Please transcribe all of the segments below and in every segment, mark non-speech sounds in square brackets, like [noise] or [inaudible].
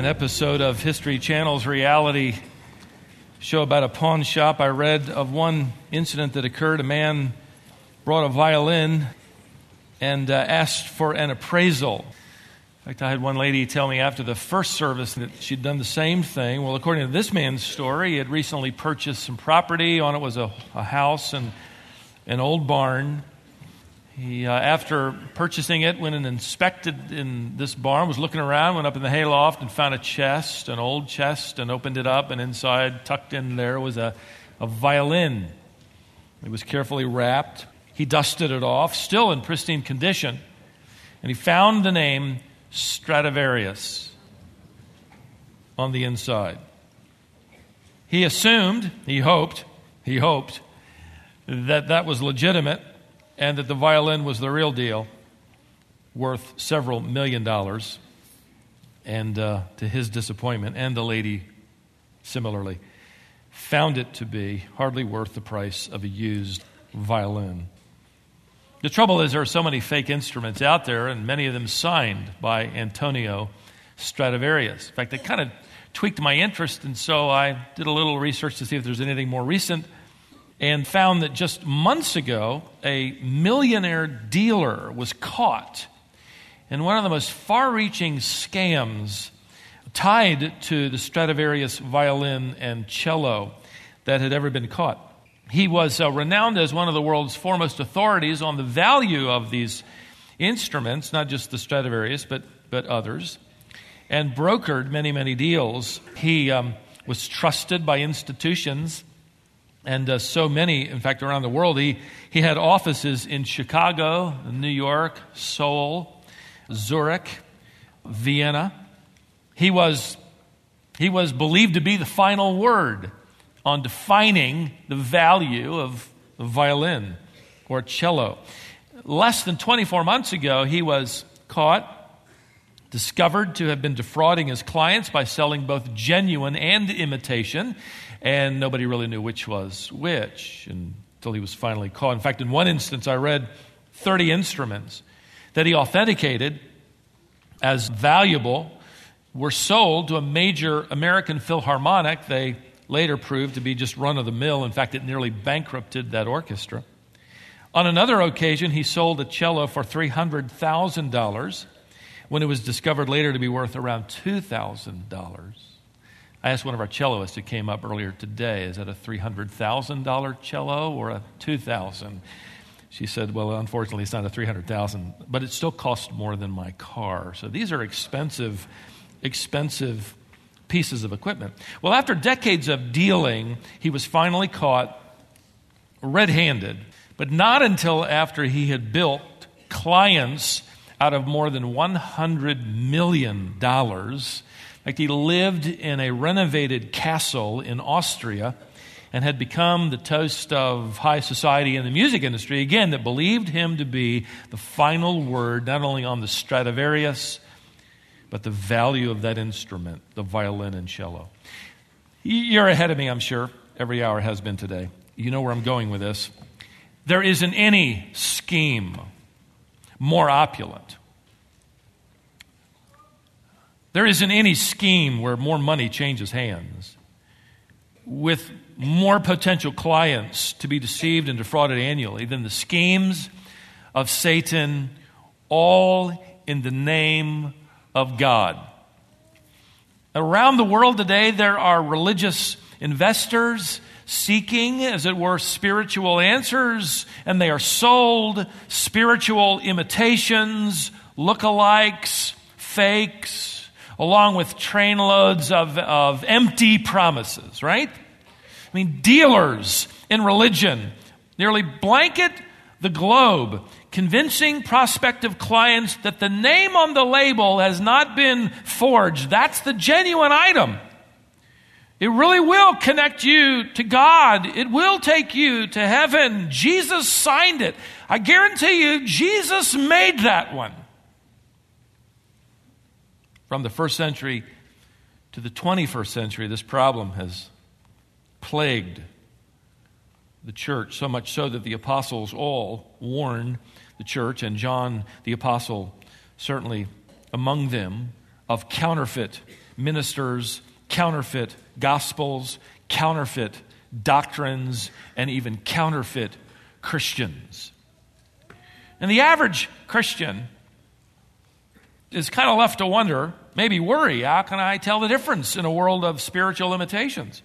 an episode of History Channel's reality show about a pawn shop. I read of one incident that occurred. A man brought a violin and uh, asked for an appraisal. In fact, I had one lady tell me after the first service that she'd done the same thing. Well, according to this man's story, he had recently purchased some property. On it was a, a house and an old barn. He, uh, after purchasing it, went and inspected in this barn, was looking around, went up in the hayloft and found a chest, an old chest, and opened it up. And inside, tucked in there, was a, a violin. It was carefully wrapped. He dusted it off, still in pristine condition. And he found the name Stradivarius on the inside. He assumed, he hoped, he hoped that that was legitimate and that the violin was the real deal, worth several million dollars. And uh, to his disappointment, and the lady similarly, found it to be hardly worth the price of a used violin. The trouble is, there are so many fake instruments out there, and many of them signed by Antonio Stradivarius. In fact, they kind of tweaked my interest, and so I did a little research to see if there's anything more recent and found that just months ago, a millionaire dealer was caught in one of the most far reaching scams tied to the Stradivarius violin and cello that had ever been caught. He was uh, renowned as one of the world's foremost authorities on the value of these instruments, not just the Stradivarius, but, but others, and brokered many, many deals. He um, was trusted by institutions and uh, so many, in fact, around the world. He, he had offices in Chicago, New York, Seoul, Zurich, Vienna. He was, he was believed to be the final word on defining the value of the violin or cello. Less than 24 months ago, he was caught, discovered to have been defrauding his clients by selling both genuine and imitation and nobody really knew which was which until he was finally caught. In fact, in one instance, I read 30 instruments that he authenticated as valuable were sold to a major American Philharmonic. They later proved to be just run of the mill. In fact, it nearly bankrupted that orchestra. On another occasion, he sold a cello for $300,000 when it was discovered later to be worth around $2,000. I asked one of our cellists who came up earlier today, is that a $300,000 cello or a 2000 She said, well, unfortunately, it's not a 300000 but it still costs more than my car. So these are expensive, expensive pieces of equipment. Well, after decades of dealing, he was finally caught red handed, but not until after he had built clients out of more than $100 million fact, he lived in a renovated castle in Austria and had become the toast of high society in the music industry, again, that believed him to be the final word, not only on the Stradivarius, but the value of that instrument, the violin and cello. You're ahead of me, I'm sure. Every hour has been today. You know where I'm going with this. There isn't any scheme more opulent there isn't any scheme where more money changes hands with more potential clients to be deceived and defrauded annually than the schemes of Satan, all in the name of God. Around the world today, there are religious investors seeking, as it were, spiritual answers, and they are sold spiritual imitations, lookalikes, fakes along with trainloads of, of empty promises, right? I mean, dealers in religion nearly blanket the globe, convincing prospective clients that the name on the label has not been forged. That's the genuine item. It really will connect you to God. It will take you to heaven. Jesus signed it. I guarantee you, Jesus made that one. From the first century to the 21st century, this problem has plagued the church, so much so that the apostles all warn the church, and John the apostle certainly among them, of counterfeit ministers, counterfeit gospels, counterfeit doctrines, and even counterfeit Christians. And the average Christian is kind of left to wonder, maybe worry, how can I tell the difference in a world of spiritual limitations?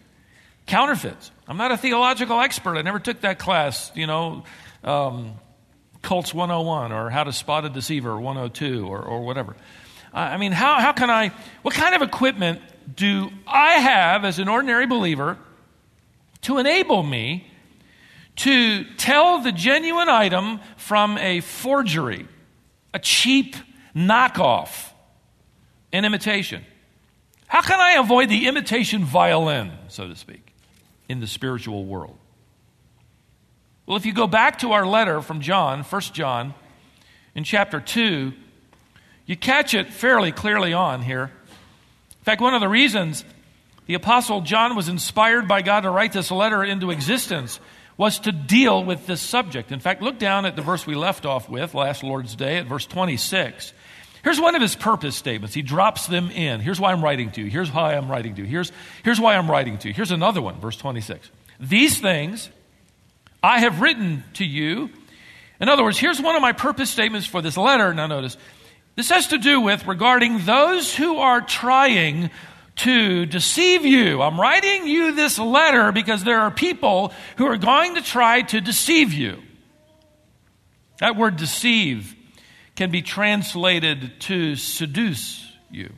Counterfeits. I'm not a theological expert. I never took that class, you know, um, Cults 101 or How to Spot a Deceiver 102 or, or whatever. I mean, how, how can I, what kind of equipment do I have as an ordinary believer to enable me to tell the genuine item from a forgery, a cheap knockoff, an imitation? How can I avoid the imitation violin, so to speak, in the spiritual world? Well, if you go back to our letter from John, 1 John, in chapter 2, you catch it fairly clearly on here. In fact, one of the reasons the Apostle John was inspired by God to write this letter into existence was to deal with this subject. In fact, look down at the verse we left off with last Lord's Day at verse 26. Here's one of his purpose statements. He drops them in. Here's why I'm writing to you. Here's why I'm writing to you. Here's, here's why I'm writing to you. Here's another one, verse 26. These things I have written to you. In other words, here's one of my purpose statements for this letter. Now, notice this has to do with regarding those who are trying to deceive you. I'm writing you this letter because there are people who are going to try to deceive you. That word deceive can be translated to seduce you.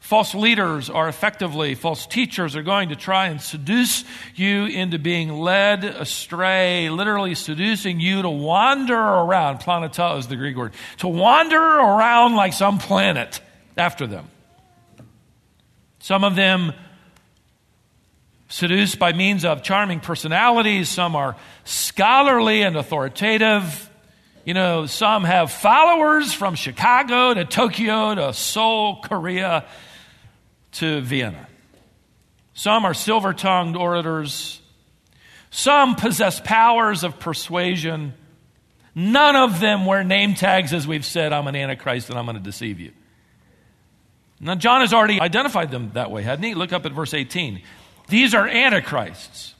False leaders are effectively, false teachers are going to try and seduce you into being led astray, literally seducing you to wander around. Planeta is the Greek word. To wander around like some planet after them. Some of them seduced by means of charming personalities, some are scholarly and authoritative. You know, some have followers from Chicago to Tokyo to Seoul, Korea to Vienna. Some are silver tongued orators. Some possess powers of persuasion. None of them wear name tags, as we've said, I'm an antichrist and I'm going to deceive you. Now, John has already identified them that way, hadn't he? Look up at verse 18. These are antichrists.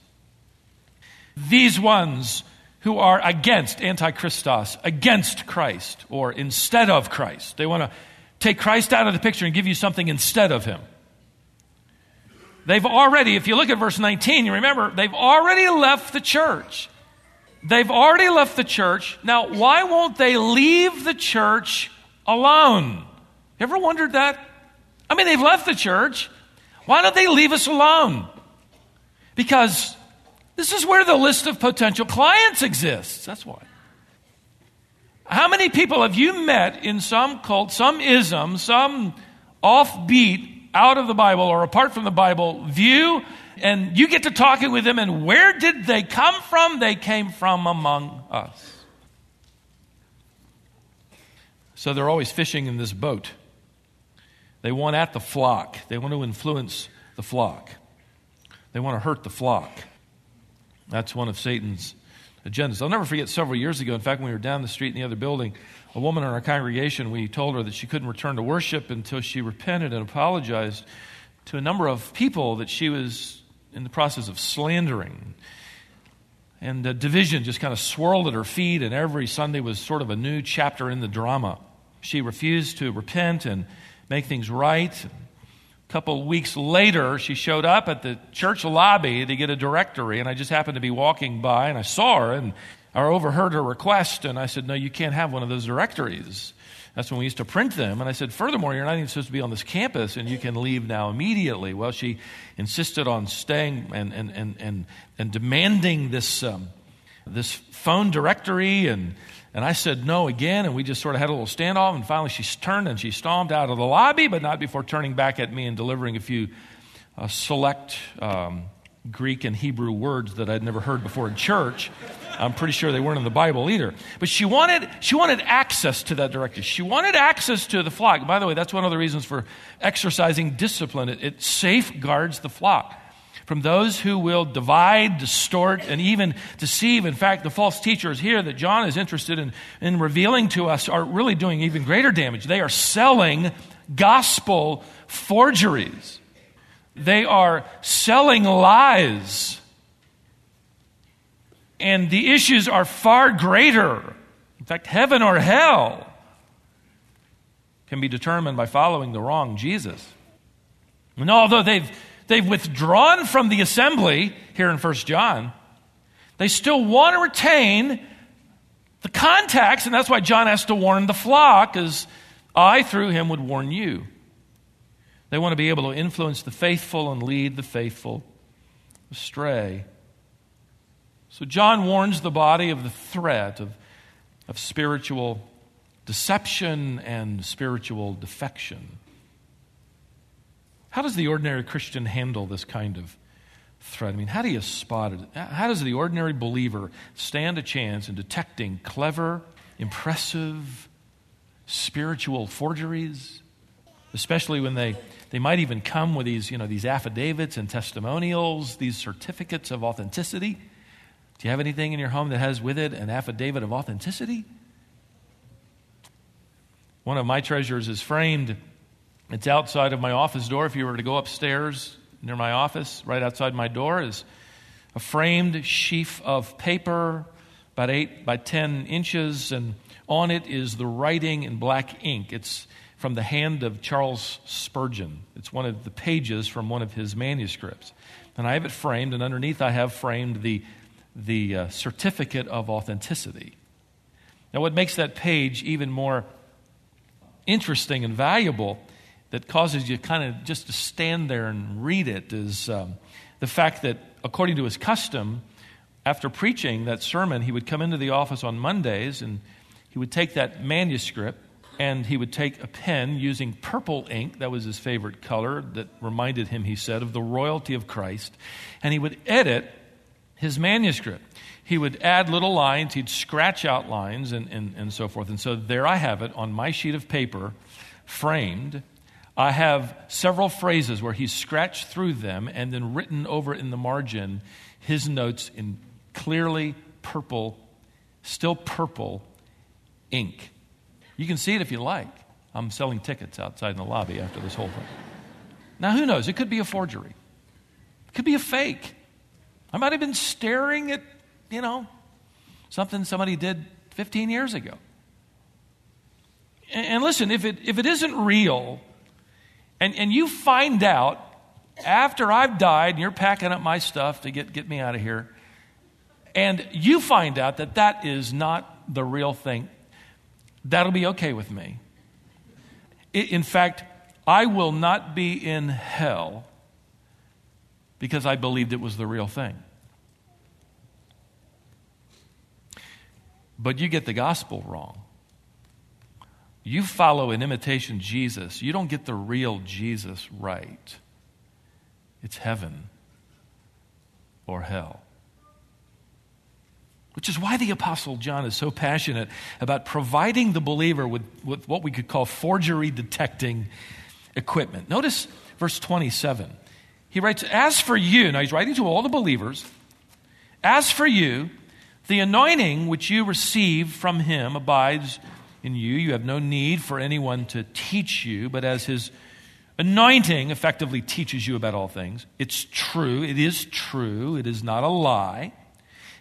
These ones who are against antichristos, against Christ, or instead of Christ. They want to take Christ out of the picture and give you something instead of him. They've already, if you look at verse 19, you remember, they've already left the church. They've already left the church. Now, why won't they leave the church alone? You ever wondered that? I mean, they've left the church. Why don't they leave us alone? Because this is where the list of potential clients exists. That's why. How many people have you met in some cult, some ism, some offbeat out of the Bible or apart from the Bible view, and you get to talking with them, and where did they come from? They came from among us. So they're always fishing in this boat. They want at the flock, they want to influence the flock, they want to hurt the flock. That's one of Satan's agendas. I'll never forget several years ago, in fact, when we were down the street in the other building, a woman in our congregation, we told her that she couldn't return to worship until she repented and apologized to a number of people that she was in the process of slandering. And uh, division just kind of swirled at her feet, and every Sunday was sort of a new chapter in the drama. She refused to repent and make things right. Couple weeks later, she showed up at the church lobby to get a directory, and I just happened to be walking by, and I saw her, and I overheard her request, and I said, No, you can't have one of those directories. That's when we used to print them. And I said, Furthermore, you're not even supposed to be on this campus, and you can leave now immediately. Well, she insisted on staying and, and, and, and, and demanding this, um, this phone directory. And, and I said no again, and we just sort of had a little standoff. And finally, she turned and she stomped out of the lobby, but not before turning back at me and delivering a few uh, select um, Greek and Hebrew words that I'd never heard before in church. I'm pretty sure they weren't in the Bible either. But she wanted, she wanted access to that directory. She wanted access to the flock. By the way, that's one of the reasons for exercising discipline. It, it safeguards the flock from those who will divide, distort, and even deceive. In fact, the false teachers here that John is interested in, in revealing to us are really doing even greater damage. They are selling gospel forgeries. They are selling lies. And the issues are far greater. In fact, heaven or hell can be determined by following the wrong Jesus. And although they've, they've withdrawn from the assembly here in 1 John, they still want to retain the contacts, and that's why John has to warn the flock, as I, through him, would warn you. They want to be able to influence the faithful and lead the faithful astray. So John warns the body of the threat of, of spiritual deception and spiritual defection. How does the ordinary Christian handle this kind of threat? I mean, how do you spot it? How does the ordinary believer stand a chance in detecting clever, impressive, spiritual forgeries? Especially when they, they might even come with these, you know, these affidavits and testimonials, these certificates of authenticity. Do you have anything in your home that has with it an affidavit of authenticity? One of my treasures is framed. It's outside of my office door. If you were to go upstairs near my office, right outside my door, is a framed sheaf of paper, about eight by ten inches, and on it is the writing in black ink. It's from the hand of Charles Spurgeon. It's one of the pages from one of his manuscripts. And I have it framed, and underneath I have framed the, the uh, certificate of authenticity. Now, what makes that page even more interesting and valuable that causes you kind of just to stand there and read it is um, the fact that, according to his custom, after preaching that sermon, he would come into the office on Mondays and he would take that manuscript and he would take a pen using purple ink, that was his favorite color, that reminded him, he said, of the royalty of Christ, and he would edit his manuscript. He would add little lines, he'd scratch out lines, and, and, and so forth. And so there I have it on my sheet of paper, framed. I have several phrases where he's scratched through them and then written over in the margin his notes in clearly purple, still purple ink. You can see it if you like. I'm selling tickets outside in the lobby after this whole thing. Now, who knows? It could be a forgery, it could be a fake. I might have been staring at, you know, something somebody did 15 years ago. And, and listen, if it, if it isn't real, and, and you find out after I've died and you're packing up my stuff to get, get me out of here, and you find out that that is not the real thing, that'll be okay with me. In fact, I will not be in hell because I believed it was the real thing. But you get the gospel wrong. You follow an imitation Jesus, you don't get the real Jesus right. It's heaven or hell. Which is why the Apostle John is so passionate about providing the believer with, with what we could call forgery detecting equipment. Notice verse 27. He writes, As for you, now he's writing to all the believers, as for you, the anointing which you receive from him abides in you. You have no need for anyone to teach you, but as his anointing effectively teaches you about all things, it's true, it is true, it is not a lie.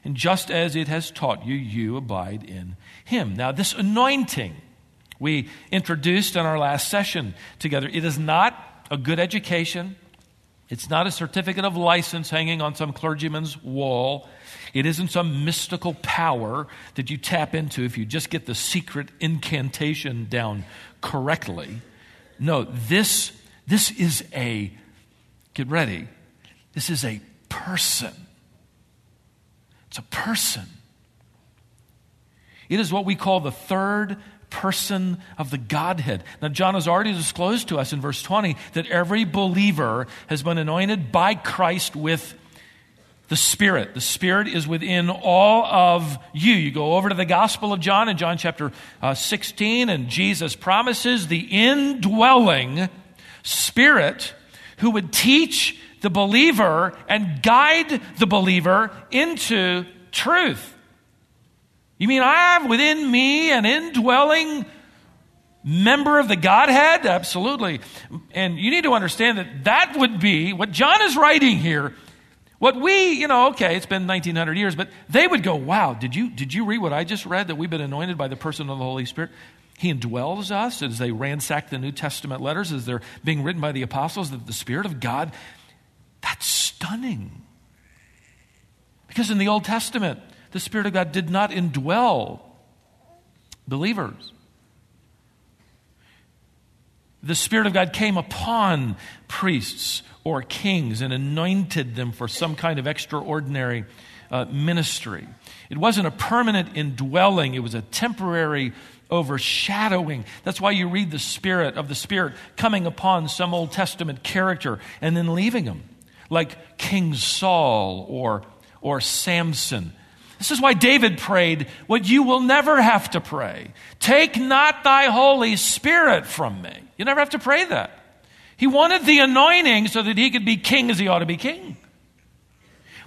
And just as it has taught you, you abide in him. Now, this anointing we introduced in our last session together, it is not a good education. It's not a certificate of license hanging on some clergyman's wall. It isn't some mystical power that you tap into if you just get the secret incantation down correctly. No, this, this is a, get ready, this is a person. It's a person. It is what we call the third person of the Godhead. Now, John has already disclosed to us in verse 20 that every believer has been anointed by Christ with the Spirit. The Spirit is within all of you. You go over to the Gospel of John in John chapter uh, 16, and Jesus promises the indwelling Spirit who would teach the believer and guide the believer into truth. You mean I have within me an indwelling member of the Godhead? Absolutely. And you need to understand that that would be what John is writing here. What we, you know, okay, it's been 1900 years, but they would go, wow, did you, did you read what I just read that we've been anointed by the person of the Holy Spirit? He indwells us as they ransack the New Testament letters, as they're being written by the apostles, that the Spirit of God, that's stunning. Because in the Old Testament, the Spirit of God did not indwell believers. The Spirit of God came upon priests or kings and anointed them for some kind of extraordinary uh, ministry. It wasn't a permanent indwelling, it was a temporary overshadowing. That's why you read the Spirit of the Spirit coming upon some Old Testament character and then leaving them, like King Saul or or Samson. This is why David prayed what you will never have to pray Take not thy Holy Spirit from me. You never have to pray that. He wanted the anointing so that he could be king as he ought to be king.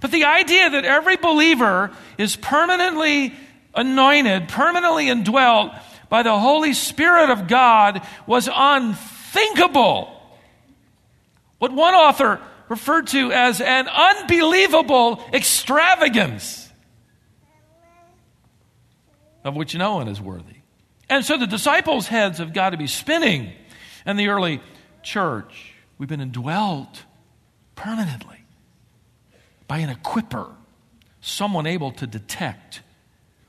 But the idea that every believer is permanently anointed, permanently indwelt by the Holy Spirit of God was unthinkable. What one author referred to as an unbelievable extravagance of which no one is worthy. And so the disciples' heads have got to be spinning. And the early church, we've been indwelt permanently by an equiper, someone able to detect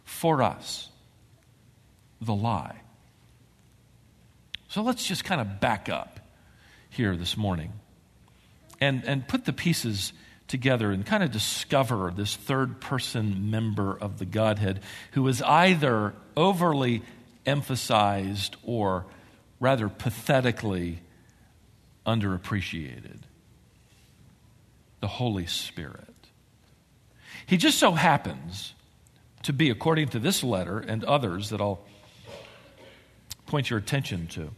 for us the lie. So let's just kind of back up here this morning and, and put the pieces together and kind of discover this third person member of the Godhead who is either overly emphasized or rather pathetically underappreciated the Holy Spirit. He just so happens to be, according to this letter and others that I'll point your attention to,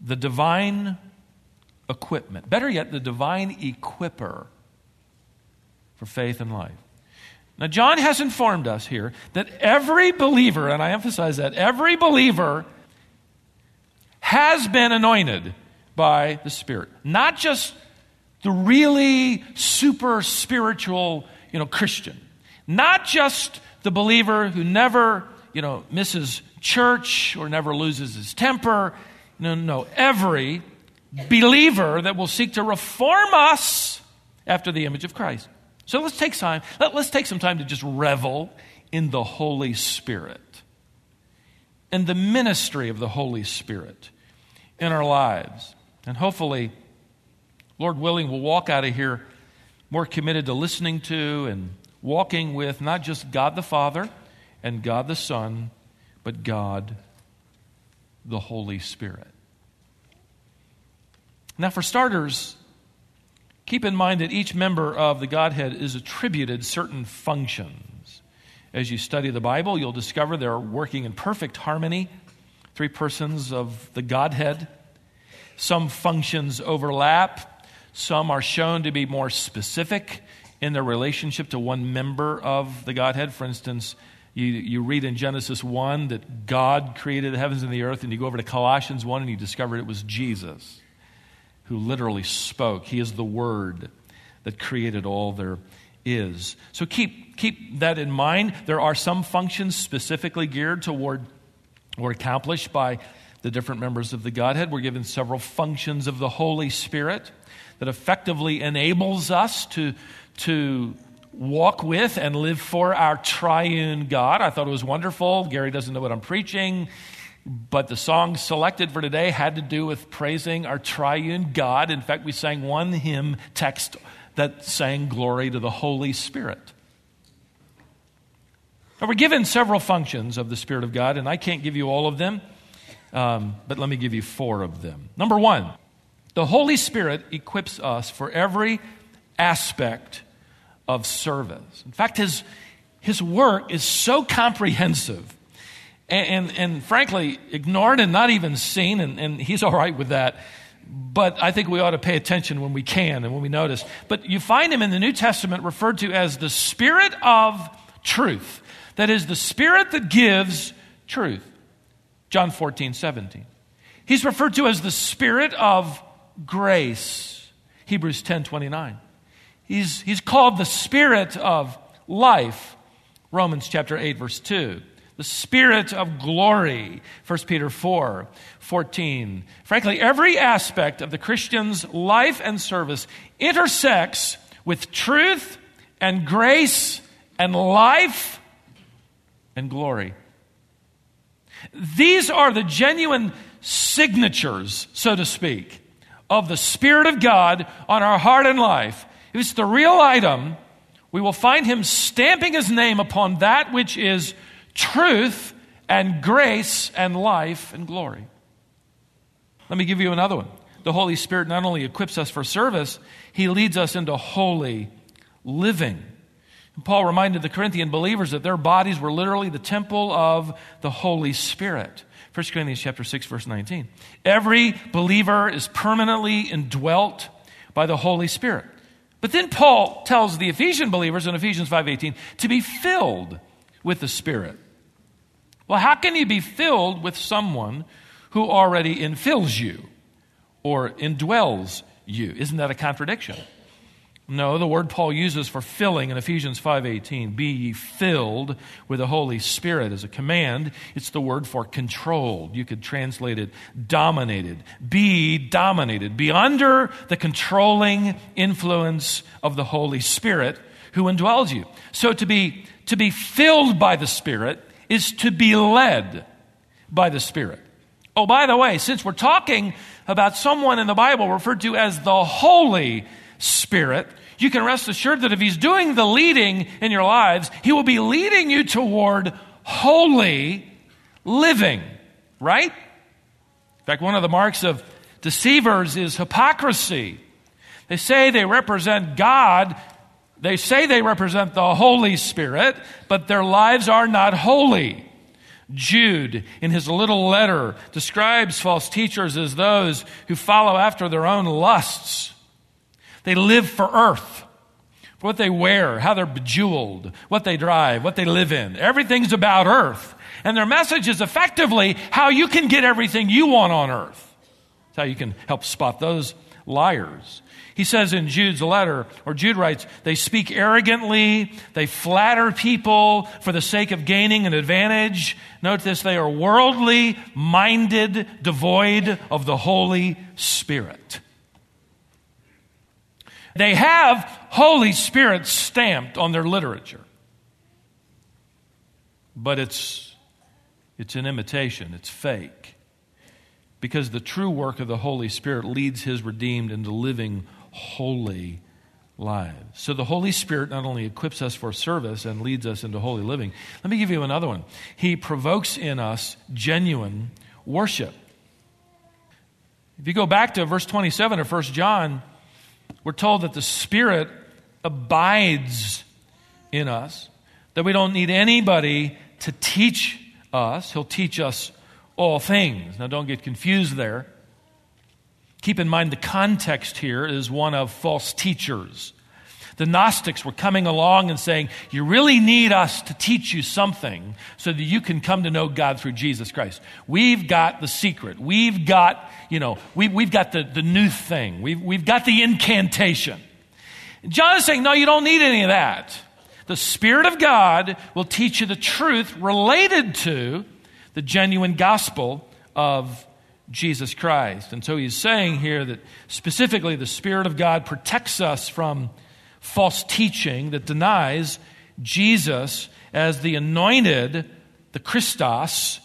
the divine equipment. Better yet, the divine equiper for faith and life. Now, John has informed us here that every believer, and I emphasize that, every believer has been anointed by the Spirit. Not just the really super spiritual, you know, Christian. Not just the believer who never, you know, misses church or never loses his temper. No, no, every believer that will seek to reform us after the image of Christ. So let's take time. Let, us take some time to just revel in the Holy Spirit and the ministry of the Holy Spirit in our lives. And hopefully, Lord willing, we'll walk out of here more committed to listening to and walking with not just God the Father and God the Son, but God the Holy Spirit. Now, for starters, keep in mind that each member of the Godhead is attributed certain functions. As you study the Bible, you'll discover they're working in perfect harmony, three persons of the Godhead. Some functions overlap, some are shown to be more specific in their relationship to one member of the Godhead. For instance, you, you read in Genesis 1 that God created the heavens and the earth, and you go over to Colossians 1 and you discover it was Jesus who literally spoke. He is the Word that created all there is. So keep, keep that in mind. There are some functions specifically geared toward or accomplished by the different members of the Godhead. We're given several functions of the Holy Spirit that effectively enables us to, to walk with and live for our triune God. I thought it was wonderful. Gary doesn't know what I'm preaching. But the song selected for today had to do with praising our triune God. In fact, we sang one hymn text that sang glory to the Holy Spirit. Now, we're given several functions of the Spirit of God, and I can't give you all of them, um, but let me give you four of them. Number one, the Holy Spirit equips us for every aspect of service. In fact, his, his work is so comprehensive and, and, and, frankly, ignored and not even seen, and, and he's all right with that. But I think we ought to pay attention when we can and when we notice. But you find him in the New Testament referred to as the Spirit of truth. That is, the Spirit that gives truth. John 14, 17. He's referred to as the Spirit of grace. Hebrews 10, 29. He's, he's called the Spirit of life. Romans chapter 8, verse 2 the spirit of glory 1 peter 4 14 frankly every aspect of the christian's life and service intersects with truth and grace and life and glory these are the genuine signatures so to speak of the spirit of god on our heart and life if it's the real item we will find him stamping his name upon that which is truth and grace and life and glory. Let me give you another one. The Holy Spirit not only equips us for service, He leads us into holy living. And Paul reminded the Corinthian believers that their bodies were literally the temple of the Holy Spirit. 1 Corinthians chapter 6 verse 19. Every believer is permanently indwelt by the Holy Spirit. But then Paul tells the Ephesian believers in Ephesians 5:18 to be filled with the Spirit. Well, how can you be filled with someone who already infills you or indwells you? Isn't that a contradiction? No, the word Paul uses for filling in Ephesians 5:18, be ye filled with the Holy Spirit as a command, it's the word for controlled. You could translate it dominated. Be dominated. Be under the controlling influence of the Holy Spirit who indwells you. So to be to be filled by the Spirit is to be led by the Spirit. Oh, by the way, since we're talking about someone in the Bible referred to as the Holy Spirit, you can rest assured that if He's doing the leading in your lives, He will be leading you toward holy living, right? In fact, one of the marks of deceivers is hypocrisy. They say they represent God they say they represent the Holy Spirit, but their lives are not holy. Jude, in his little letter, describes false teachers as those who follow after their own lusts. They live for earth, for what they wear, how they're bejeweled, what they drive, what they live in. Everything's about earth. And their message is effectively how you can get everything you want on earth. That's how you can help spot those liars. He says in Jude's letter, or Jude writes, they speak arrogantly, they flatter people for the sake of gaining an advantage. Note this, they are worldly minded, devoid of the Holy Spirit. They have Holy Spirit stamped on their literature. But it's, it's an imitation, it's fake. Because the true work of the Holy Spirit leads his redeemed into living holy lives. So the Holy Spirit not only equips us for service and leads us into holy living, let me give you another one. He provokes in us genuine worship. If you go back to verse 27 of 1 John, we're told that the Spirit abides in us, that we don't need anybody to teach us. He'll teach us all things. Now, don't get confused there. Keep in mind the context here is one of false teachers. The Gnostics were coming along and saying, You really need us to teach you something so that you can come to know God through Jesus Christ. We've got the secret. We've got, you know, we, we've got the, the new thing. We've, we've got the incantation. John is saying, No, you don't need any of that. The Spirit of God will teach you the truth related to the genuine gospel of Jesus Christ. And so he's saying here that specifically the Spirit of God protects us from false teaching that denies Jesus as the anointed, the Christos,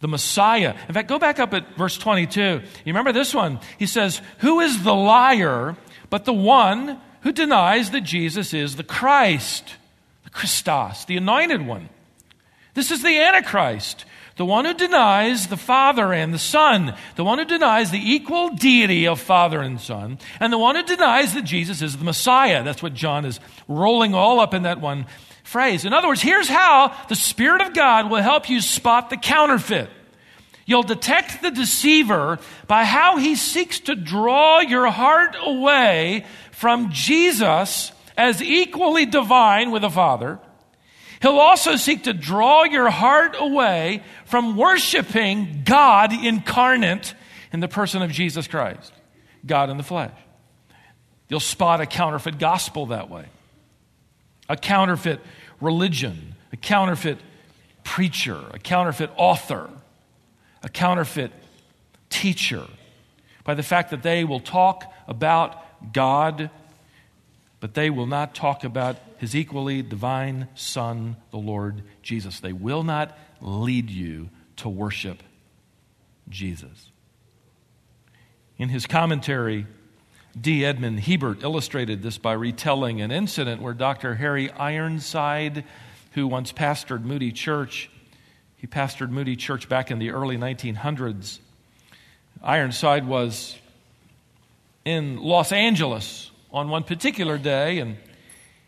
the Messiah. In fact, go back up at verse 22. You remember this one? He says, Who is the liar but the one who denies that Jesus is the Christ, the Christos, the anointed one? This is the Antichrist the one who denies the Father and the Son, the one who denies the equal deity of Father and Son, and the one who denies that Jesus is the Messiah. That's what John is rolling all up in that one phrase. In other words, here's how the Spirit of God will help you spot the counterfeit. You'll detect the deceiver by how he seeks to draw your heart away from Jesus as equally divine with the Father He'll also seek to draw your heart away from worshiping God incarnate in the person of Jesus Christ, God in the flesh. You'll spot a counterfeit gospel that way, a counterfeit religion, a counterfeit preacher, a counterfeit author, a counterfeit teacher, by the fact that they will talk about God, but they will not talk about his equally divine Son, the Lord Jesus. They will not lead you to worship Jesus. In his commentary, D. Edmond Hiebert illustrated this by retelling an incident where Dr. Harry Ironside, who once pastored Moody Church, he pastored Moody Church back in the early 1900s. Ironside was in Los Angeles on one particular day, and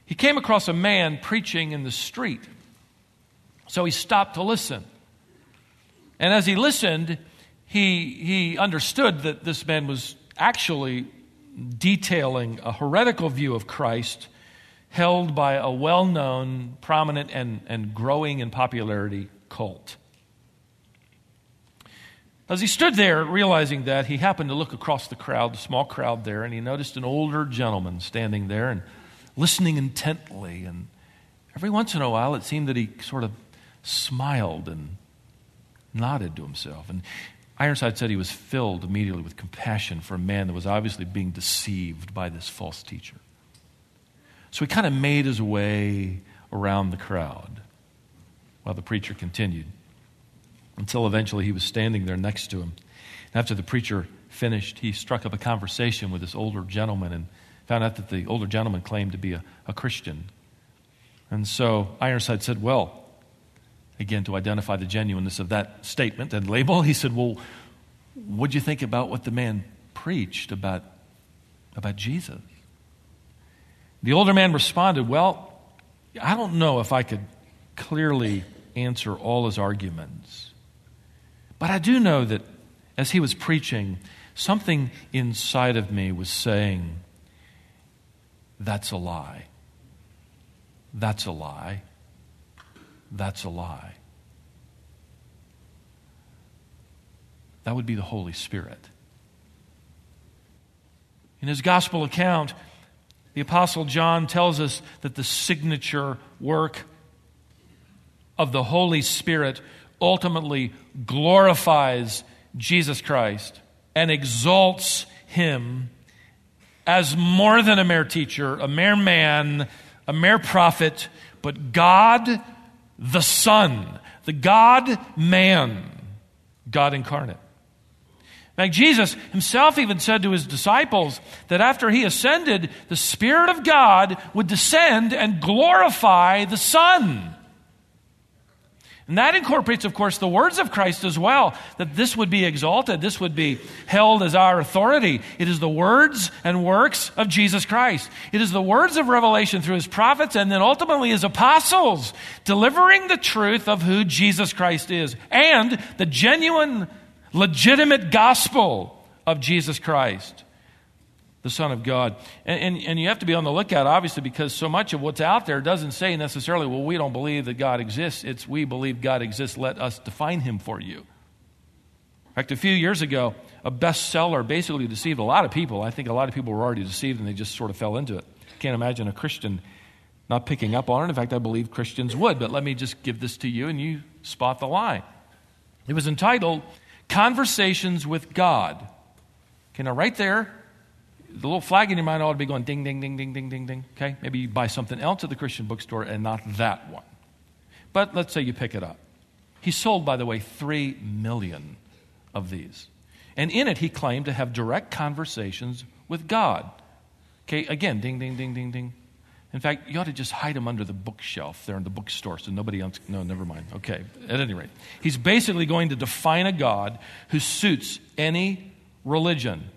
he came across a man preaching in the street. So he stopped to listen. And as he listened, he, he understood that this man was actually detailing a heretical view of Christ held by a well known, prominent, and, and growing in popularity cult. As he stood there, realizing that, he happened to look across the crowd, the small crowd there, and he noticed an older gentleman standing there and listening intently. And every once in a while, it seemed that he sort of smiled and nodded to himself. And Ironside said he was filled immediately with compassion for a man that was obviously being deceived by this false teacher. So he kind of made his way around the crowd while the preacher continued until eventually he was standing there next to him. And after the preacher finished, he struck up a conversation with this older gentleman and found out that the older gentleman claimed to be a, a Christian. And so Ironside said, Well, again, to identify the genuineness of that statement and label, he said, Well, what'd you think about what the man preached about, about Jesus? The older man responded, Well, I don't know if I could clearly answer all his arguments. But I do know that as he was preaching, something inside of me was saying, That's a lie. That's a lie. That's a lie. That would be the Holy Spirit. In his gospel account, the Apostle John tells us that the signature work of the Holy Spirit ultimately glorifies Jesus Christ and exalts him as more than a mere teacher, a mere man, a mere prophet, but God the Son, the God man, God incarnate. Now, Jesus himself even said to his disciples that after he ascended, the Spirit of God would descend and glorify the Son. And that incorporates, of course, the words of Christ as well, that this would be exalted, this would be held as our authority. It is the words and works of Jesus Christ. It is the words of revelation through his prophets and then ultimately his apostles, delivering the truth of who Jesus Christ is and the genuine, legitimate gospel of Jesus Christ the Son of God. And, and, and, you have to be on the lookout, obviously, because so much of what's out there doesn't say necessarily, well, we don't believe that God exists. It's we believe God exists. Let us define him for you. In fact, a few years ago, a bestseller basically deceived a lot of people. I think a lot of people were already deceived and they just sort of fell into it. Can't imagine a Christian not picking up on it. In fact, I believe Christians would. But let me just give this to you and you spot the lie. It was entitled Conversations with God. Okay, now right there, the little flag in your mind ought to be going ding, ding, ding, ding, ding, ding, ding. Okay? Maybe you buy something else at the Christian bookstore and not that one. But let's say you pick it up. He sold, by the way, three million of these. And in it, he claimed to have direct conversations with God. Okay, again, ding, ding, ding, ding, ding. In fact, you ought to just hide them under the bookshelf there in the bookstore so nobody else. No, never mind. Okay, at any rate, he's basically going to define a God who suits any religion.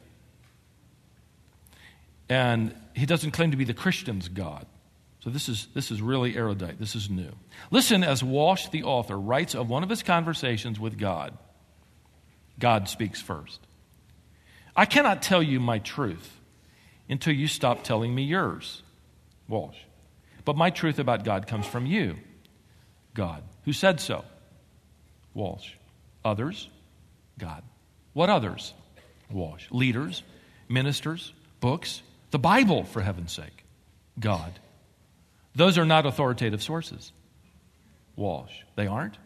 And he doesn't claim to be the Christian's God. So this is, this is really erudite. This is new. Listen as Walsch, the author, writes of one of his conversations with God. God speaks first. I cannot tell you my truth until you stop telling me yours, Walsch. But my truth about God comes from you. God. Who said so? Walsch. Others? God. What others? Walsch. Leaders, ministers, books, the Bible, for heaven's sake. God. Those are not authoritative sources. Walsch. They aren't?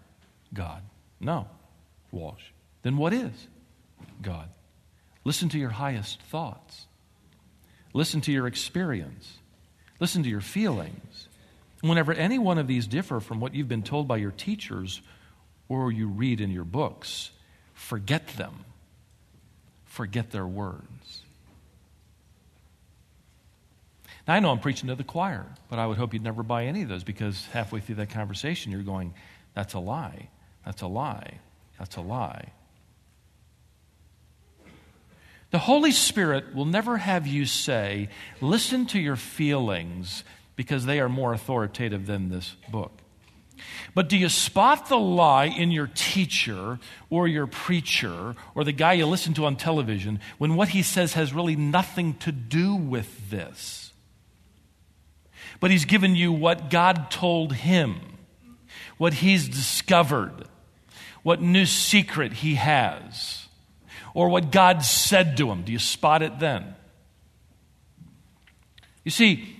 God. No. Walsch. Then what is? God. Listen to your highest thoughts. Listen to your experience. Listen to your feelings. Whenever any one of these differ from what you've been told by your teachers or you read in your books, forget them. Forget their words. Now, I know I'm preaching to the choir, but I would hope you'd never buy any of those because halfway through that conversation, you're going, that's a lie. That's a lie. That's a lie. The Holy Spirit will never have you say, listen to your feelings because they are more authoritative than this book. But do you spot the lie in your teacher or your preacher or the guy you listen to on television when what he says has really nothing to do with this? But he's given you what God told him, what he's discovered, what new secret he has or what God said to him. Do you spot it then? You see,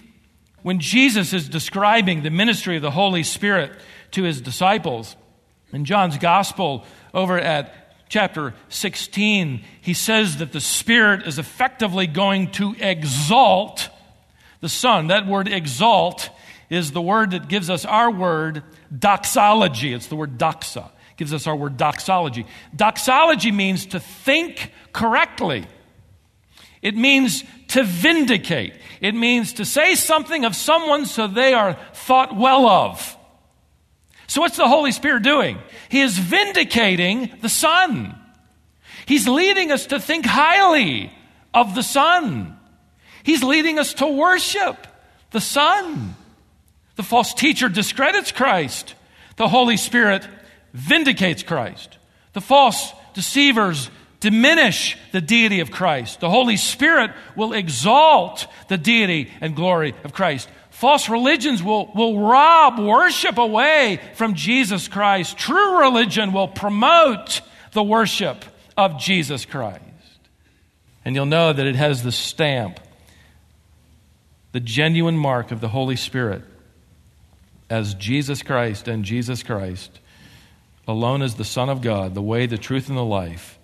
when Jesus is describing the ministry of the Holy Spirit to his disciples in John's Gospel over at chapter 16, he says that the Spirit is effectively going to exalt the Son. That word exalt is the word that gives us our word doxology. It's the word doxa It gives us our word doxology. Doxology means to think correctly. It means to vindicate. It means to say something of someone so they are thought well of. So, what's the Holy Spirit doing? He is vindicating the Son. He's leading us to think highly of the Son. He's leading us to worship the Son. The false teacher discredits Christ. The Holy Spirit vindicates Christ. The false deceivers diminish the deity of Christ. The Holy Spirit will exalt the deity and glory of Christ. False religions will, will rob worship away from Jesus Christ. True religion will promote the worship of Jesus Christ. And you'll know that it has the stamp, the genuine mark of the Holy Spirit as Jesus Christ and Jesus Christ alone as the Son of God, the way, the truth, and the life,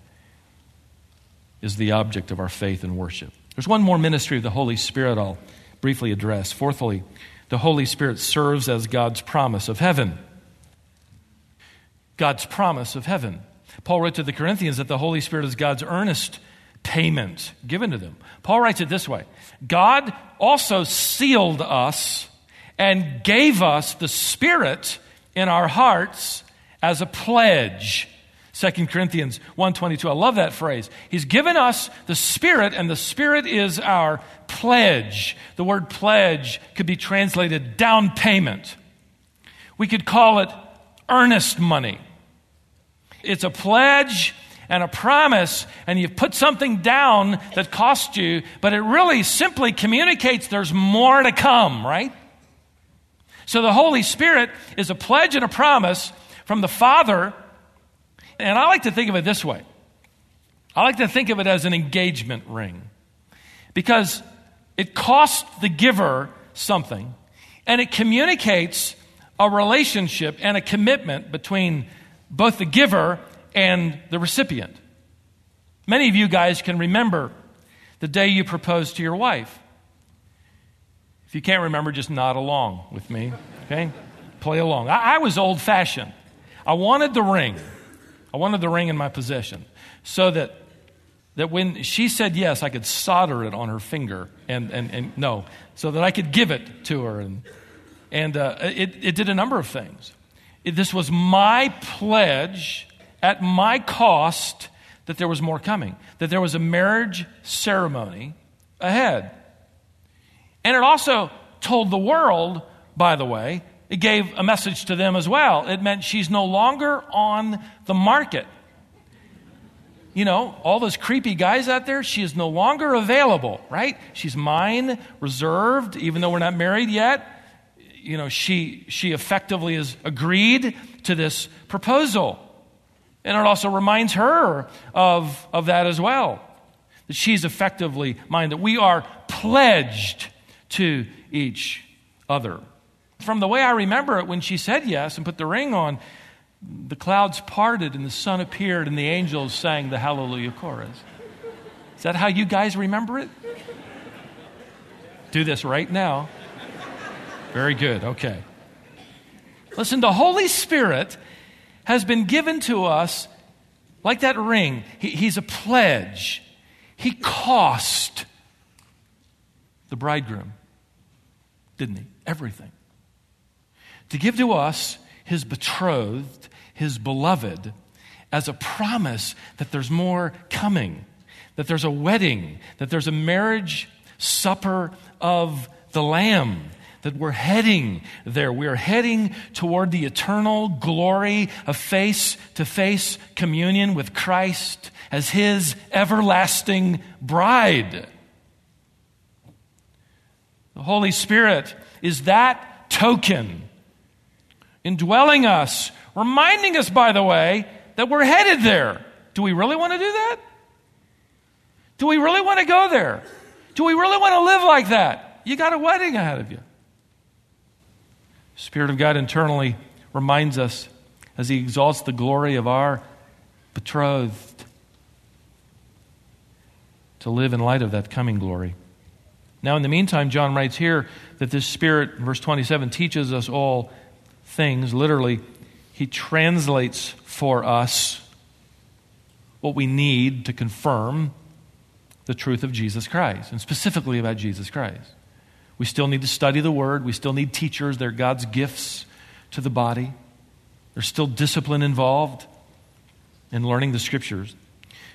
is the object of our faith and worship. There's one more ministry of the Holy Spirit I'll briefly address. Fourthly, the Holy Spirit serves as God's promise of heaven. God's promise of heaven. Paul wrote to the Corinthians that the Holy Spirit is God's earnest payment given to them. Paul writes it this way God also sealed us and gave us the Spirit in our hearts as a pledge. 2 Corinthians 1:22. I love that phrase. He's given us the Spirit and the Spirit is our pledge. The word pledge could be translated down payment. We could call it earnest money. It's a pledge and a promise, and you've put something down that cost you, but it really simply communicates there's more to come, right? So the Holy Spirit is a pledge and a promise from the Father. And I like to think of it this way I like to think of it as an engagement ring because it costs the giver something and it communicates a relationship and a commitment between both the giver and the recipient. Many of you guys can remember the day you proposed to your wife. If you can't remember, just nod along with me, okay? Play along. I, I was old fashioned. I wanted the ring. I wanted the ring in my possession so that, that when she said yes, I could solder it on her finger and, and, and no, so that I could give it to her. And, and uh, it, it did a number of things. It, this was my pledge at my cost that there was more coming, that there was a marriage ceremony ahead. And it also told the world, by the way, it gave a message to them as well. It meant she's no longer on the market. You know, all those creepy guys out there, she is no longer available, right? She's mine, reserved, even though we're not married yet. you know, she, she effectively has agreed to this proposal. And it also reminds her of, of that as well. That she's effectively mine, that we are pledged to each other. From the way I remember it, when she said yes and put the ring on, the clouds parted and the sun appeared and the angels sang the Hallelujah chorus. Is that how you guys remember it? Do this right now. Very good. Okay. Listen, the Holy Spirit has been given to us like that ring. He, he's a pledge. He cost the bridegroom, didn't he? Everything. To give to us his betrothed, his beloved, as a promise that there's more coming, that there's a wedding, that there's a marriage supper of the Lamb that we're heading there. We are heading toward the eternal glory of face to face communion with Christ as His everlasting bride. The Holy Spirit is that token indwelling us, reminding us, by the way, that we're headed there. Do we really want to do that? Do we really want to go there? Do we really want to live like that? You got a wedding ahead of you. Spirit of God internally reminds us as He exalts the glory of our betrothed to live in light of that coming glory. Now, in the meantime, John writes here that this Spirit, verse 27, teaches us all things. Literally, He translates for us what we need to confirm the truth of Jesus Christ, and specifically about Jesus Christ. We still need to study the Word. We still need teachers. They're God's gifts to the body. There's still discipline involved in learning the Scriptures.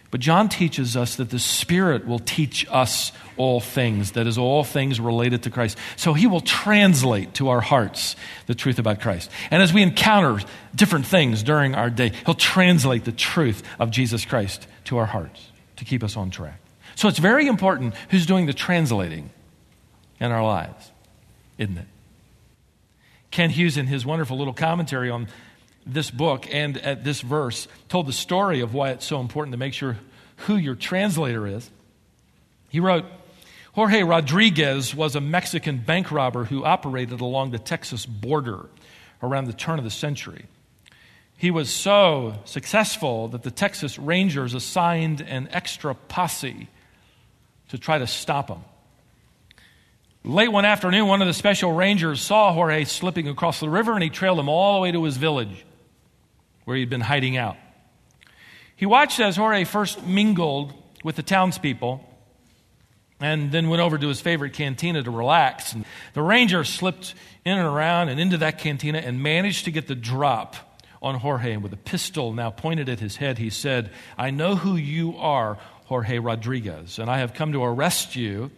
But John teaches us that the Spirit will teach us all things, that is, all things related to Christ. So he will translate to our hearts the truth about Christ. And as we encounter different things during our day, he'll translate the truth of Jesus Christ to our hearts to keep us on track. So it's very important who's doing the translating in our lives, isn't it? Kent Hughes, in his wonderful little commentary on this book and at this verse, told the story of why it's so important to make sure who your translator is. He wrote, Jorge Rodriguez was a Mexican bank robber who operated along the Texas border around the turn of the century. He was so successful that the Texas Rangers assigned an extra posse to try to stop him. Late one afternoon, one of the special rangers saw Jorge slipping across the river and he trailed him all the way to his village where he'd been hiding out. He watched as Jorge first mingled with the townspeople and then went over to his favorite cantina to relax. And the ranger slipped in and around and into that cantina and managed to get the drop on Jorge. And with a pistol now pointed at his head, he said, I know who you are, Jorge Rodriguez, and I have come to arrest you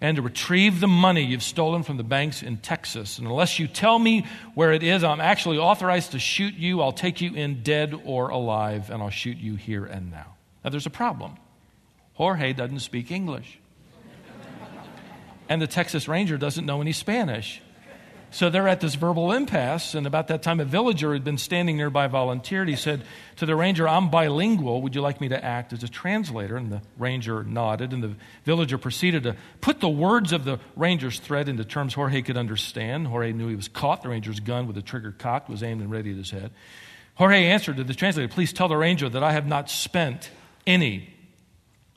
and to retrieve the money you've stolen from the banks in Texas. And unless you tell me where it is, I'm actually authorized to shoot you. I'll take you in dead or alive, and I'll shoot you here and now. Now, there's a problem. Jorge doesn't speak English. and the Texas Ranger doesn't know any Spanish. So they're at this verbal impasse, and about that time, a villager had been standing nearby, volunteered. He said to the ranger, I'm bilingual. Would you like me to act as a translator? And the ranger nodded, and the villager proceeded to put the words of the ranger's threat into terms Jorge could understand. Jorge knew he was caught. The ranger's gun, with the trigger cocked, was aimed and ready at his head. Jorge answered to the translator, Please tell the ranger that I have not spent any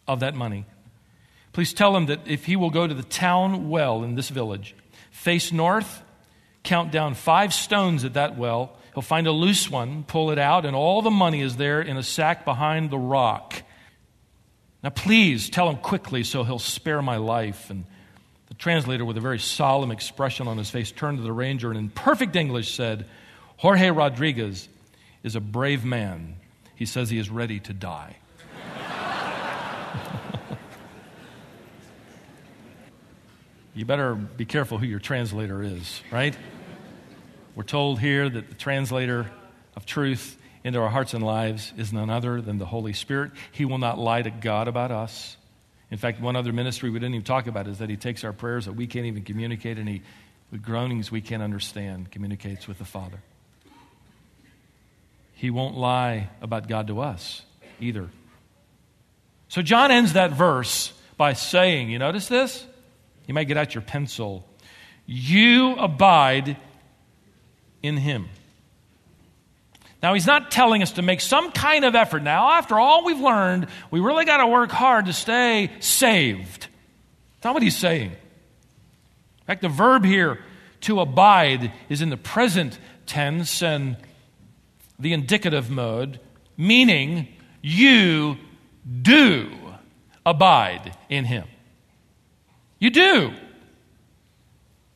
of that money. Please tell him that if he will go to the town well in this village, face north, count down five stones at that well. He'll find a loose one, pull it out, and all the money is there in a sack behind the rock. Now, please tell him quickly so he'll spare my life. And the translator, with a very solemn expression on his face, turned to the ranger and in perfect English said, Jorge Rodriguez is a brave man. He says he is ready to die. [laughs] you better be careful who your translator is, right? We're told here that the translator of truth into our hearts and lives is none other than the Holy Spirit. He will not lie to God about us. In fact, one other ministry we didn't even talk about is that He takes our prayers that we can't even communicate and He with groanings we can't understand, communicates with the Father. He won't lie about God to us either. So John ends that verse by saying, You notice this? You might get out your pencil. You abide in him. Now, he's not telling us to make some kind of effort. Now, after all we've learned, we really got to work hard to stay saved. That's not what he's saying. In fact, the verb here, to abide, is in the present tense and the indicative mode, meaning you do abide in him. You do.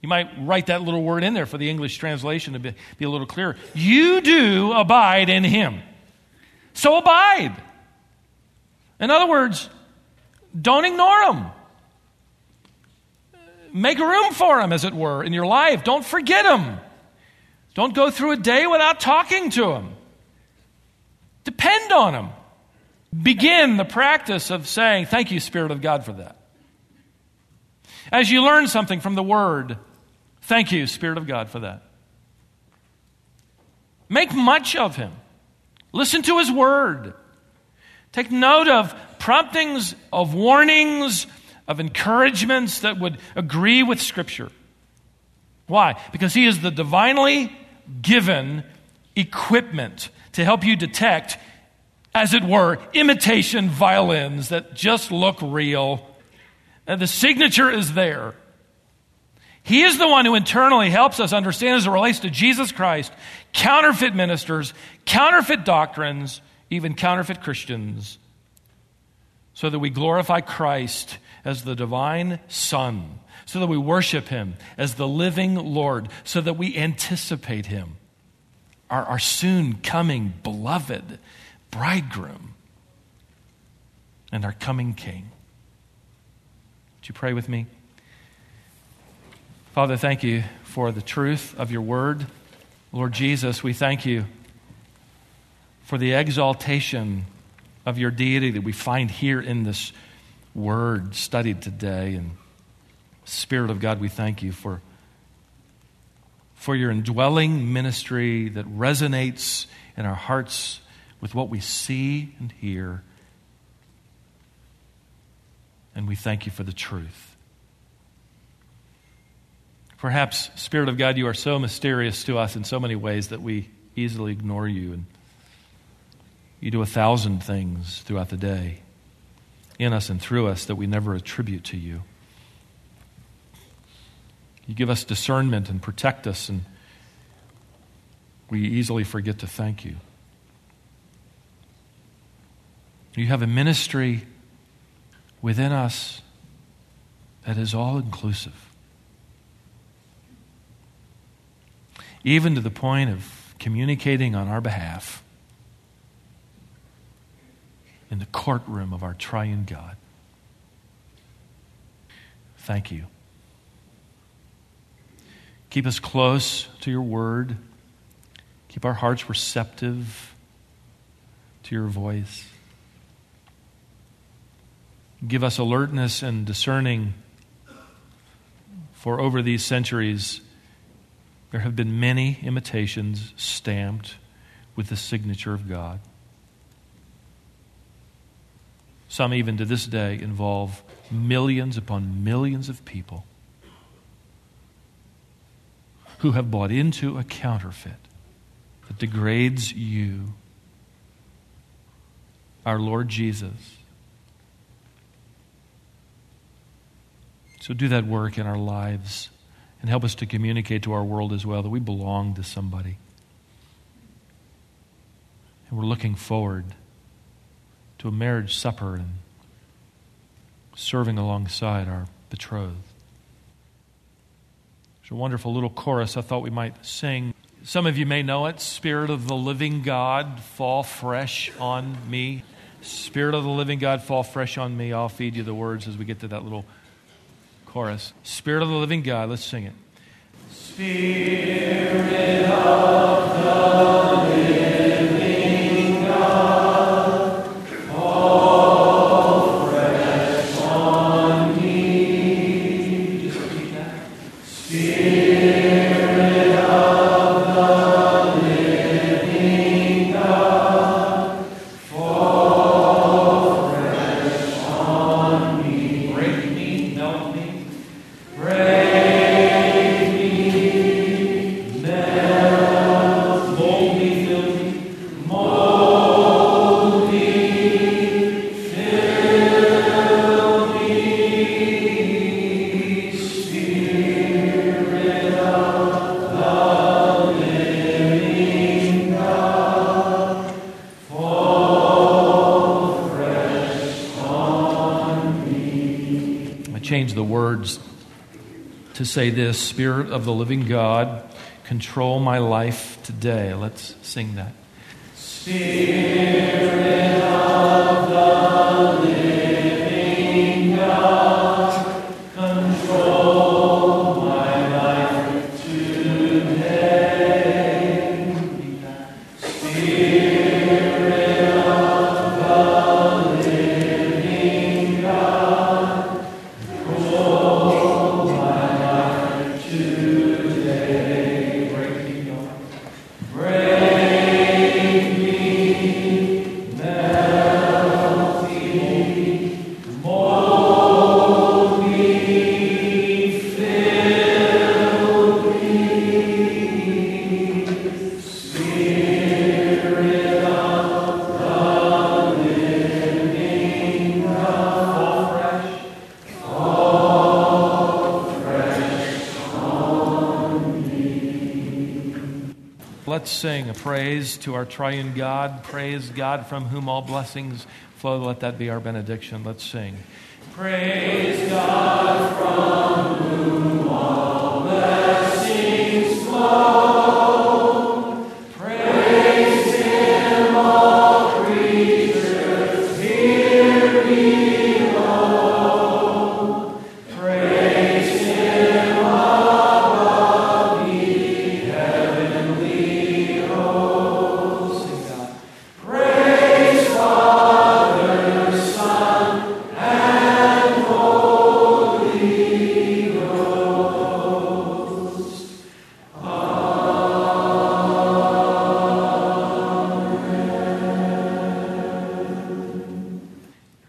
You might write that little word in there for the English translation to be, be a little clearer. You do abide in him. So abide. In other words, don't ignore him. Make room for him, as it were, in your life. Don't forget him. Don't go through a day without talking to him. Depend on him. Begin the practice of saying, Thank you, Spirit of God, for that. As you learn something from the Word, thank you, Spirit of God, for that. Make much of Him. Listen to His Word. Take note of promptings, of warnings, of encouragements that would agree with Scripture. Why? Because He is the divinely given equipment to help you detect, as it were, imitation violins that just look real. And the signature is there. He is the one who internally helps us understand as it relates to Jesus Christ, counterfeit ministers, counterfeit doctrines, even counterfeit Christians, so that we glorify Christ as the divine Son, so that we worship Him as the living Lord, so that we anticipate Him our, our soon coming beloved bridegroom and our coming king. Would you pray with me? Father, thank you for the truth of your word. Lord Jesus, we thank you for the exaltation of your deity that we find here in this word studied today. And Spirit of God, we thank you for for your indwelling ministry that resonates in our hearts with what we see and hear. And we thank you for the truth. Perhaps, Spirit of God, you are so mysterious to us in so many ways that we easily ignore you. And you do a thousand things throughout the day in us and through us that we never attribute to you. You give us discernment and protect us, and we easily forget to thank you. You have a ministry within us that is all inclusive. Even to the point of communicating on our behalf in the courtroom of our triune God. Thank you. Keep us close to your word. Keep our hearts receptive to your voice. Give us alertness and discerning, for over these centuries, there have been many imitations stamped with the signature of God. Some, even to this day, involve millions upon millions of people who have bought into a counterfeit that degrades you, our Lord Jesus. So do that work in our lives and help us to communicate to our world as well that we belong to somebody. And we're looking forward to a marriage supper and serving alongside our betrothed There's a wonderful little chorus I thought we might sing. Some of you may know it Spirit of the living God, fall fresh on me. Spirit of the living God, fall fresh on me. I'll feed you the words as we get to that little chorus. Spirit of the living God, let's sing it. Spirit of the living say this Spirit of the living God, control my life today. Let's sing that. Spirit to our triune God. Praise God from whom all blessings flow. Let that be our benediction. Let's sing. Praise God from whom all blessings flow.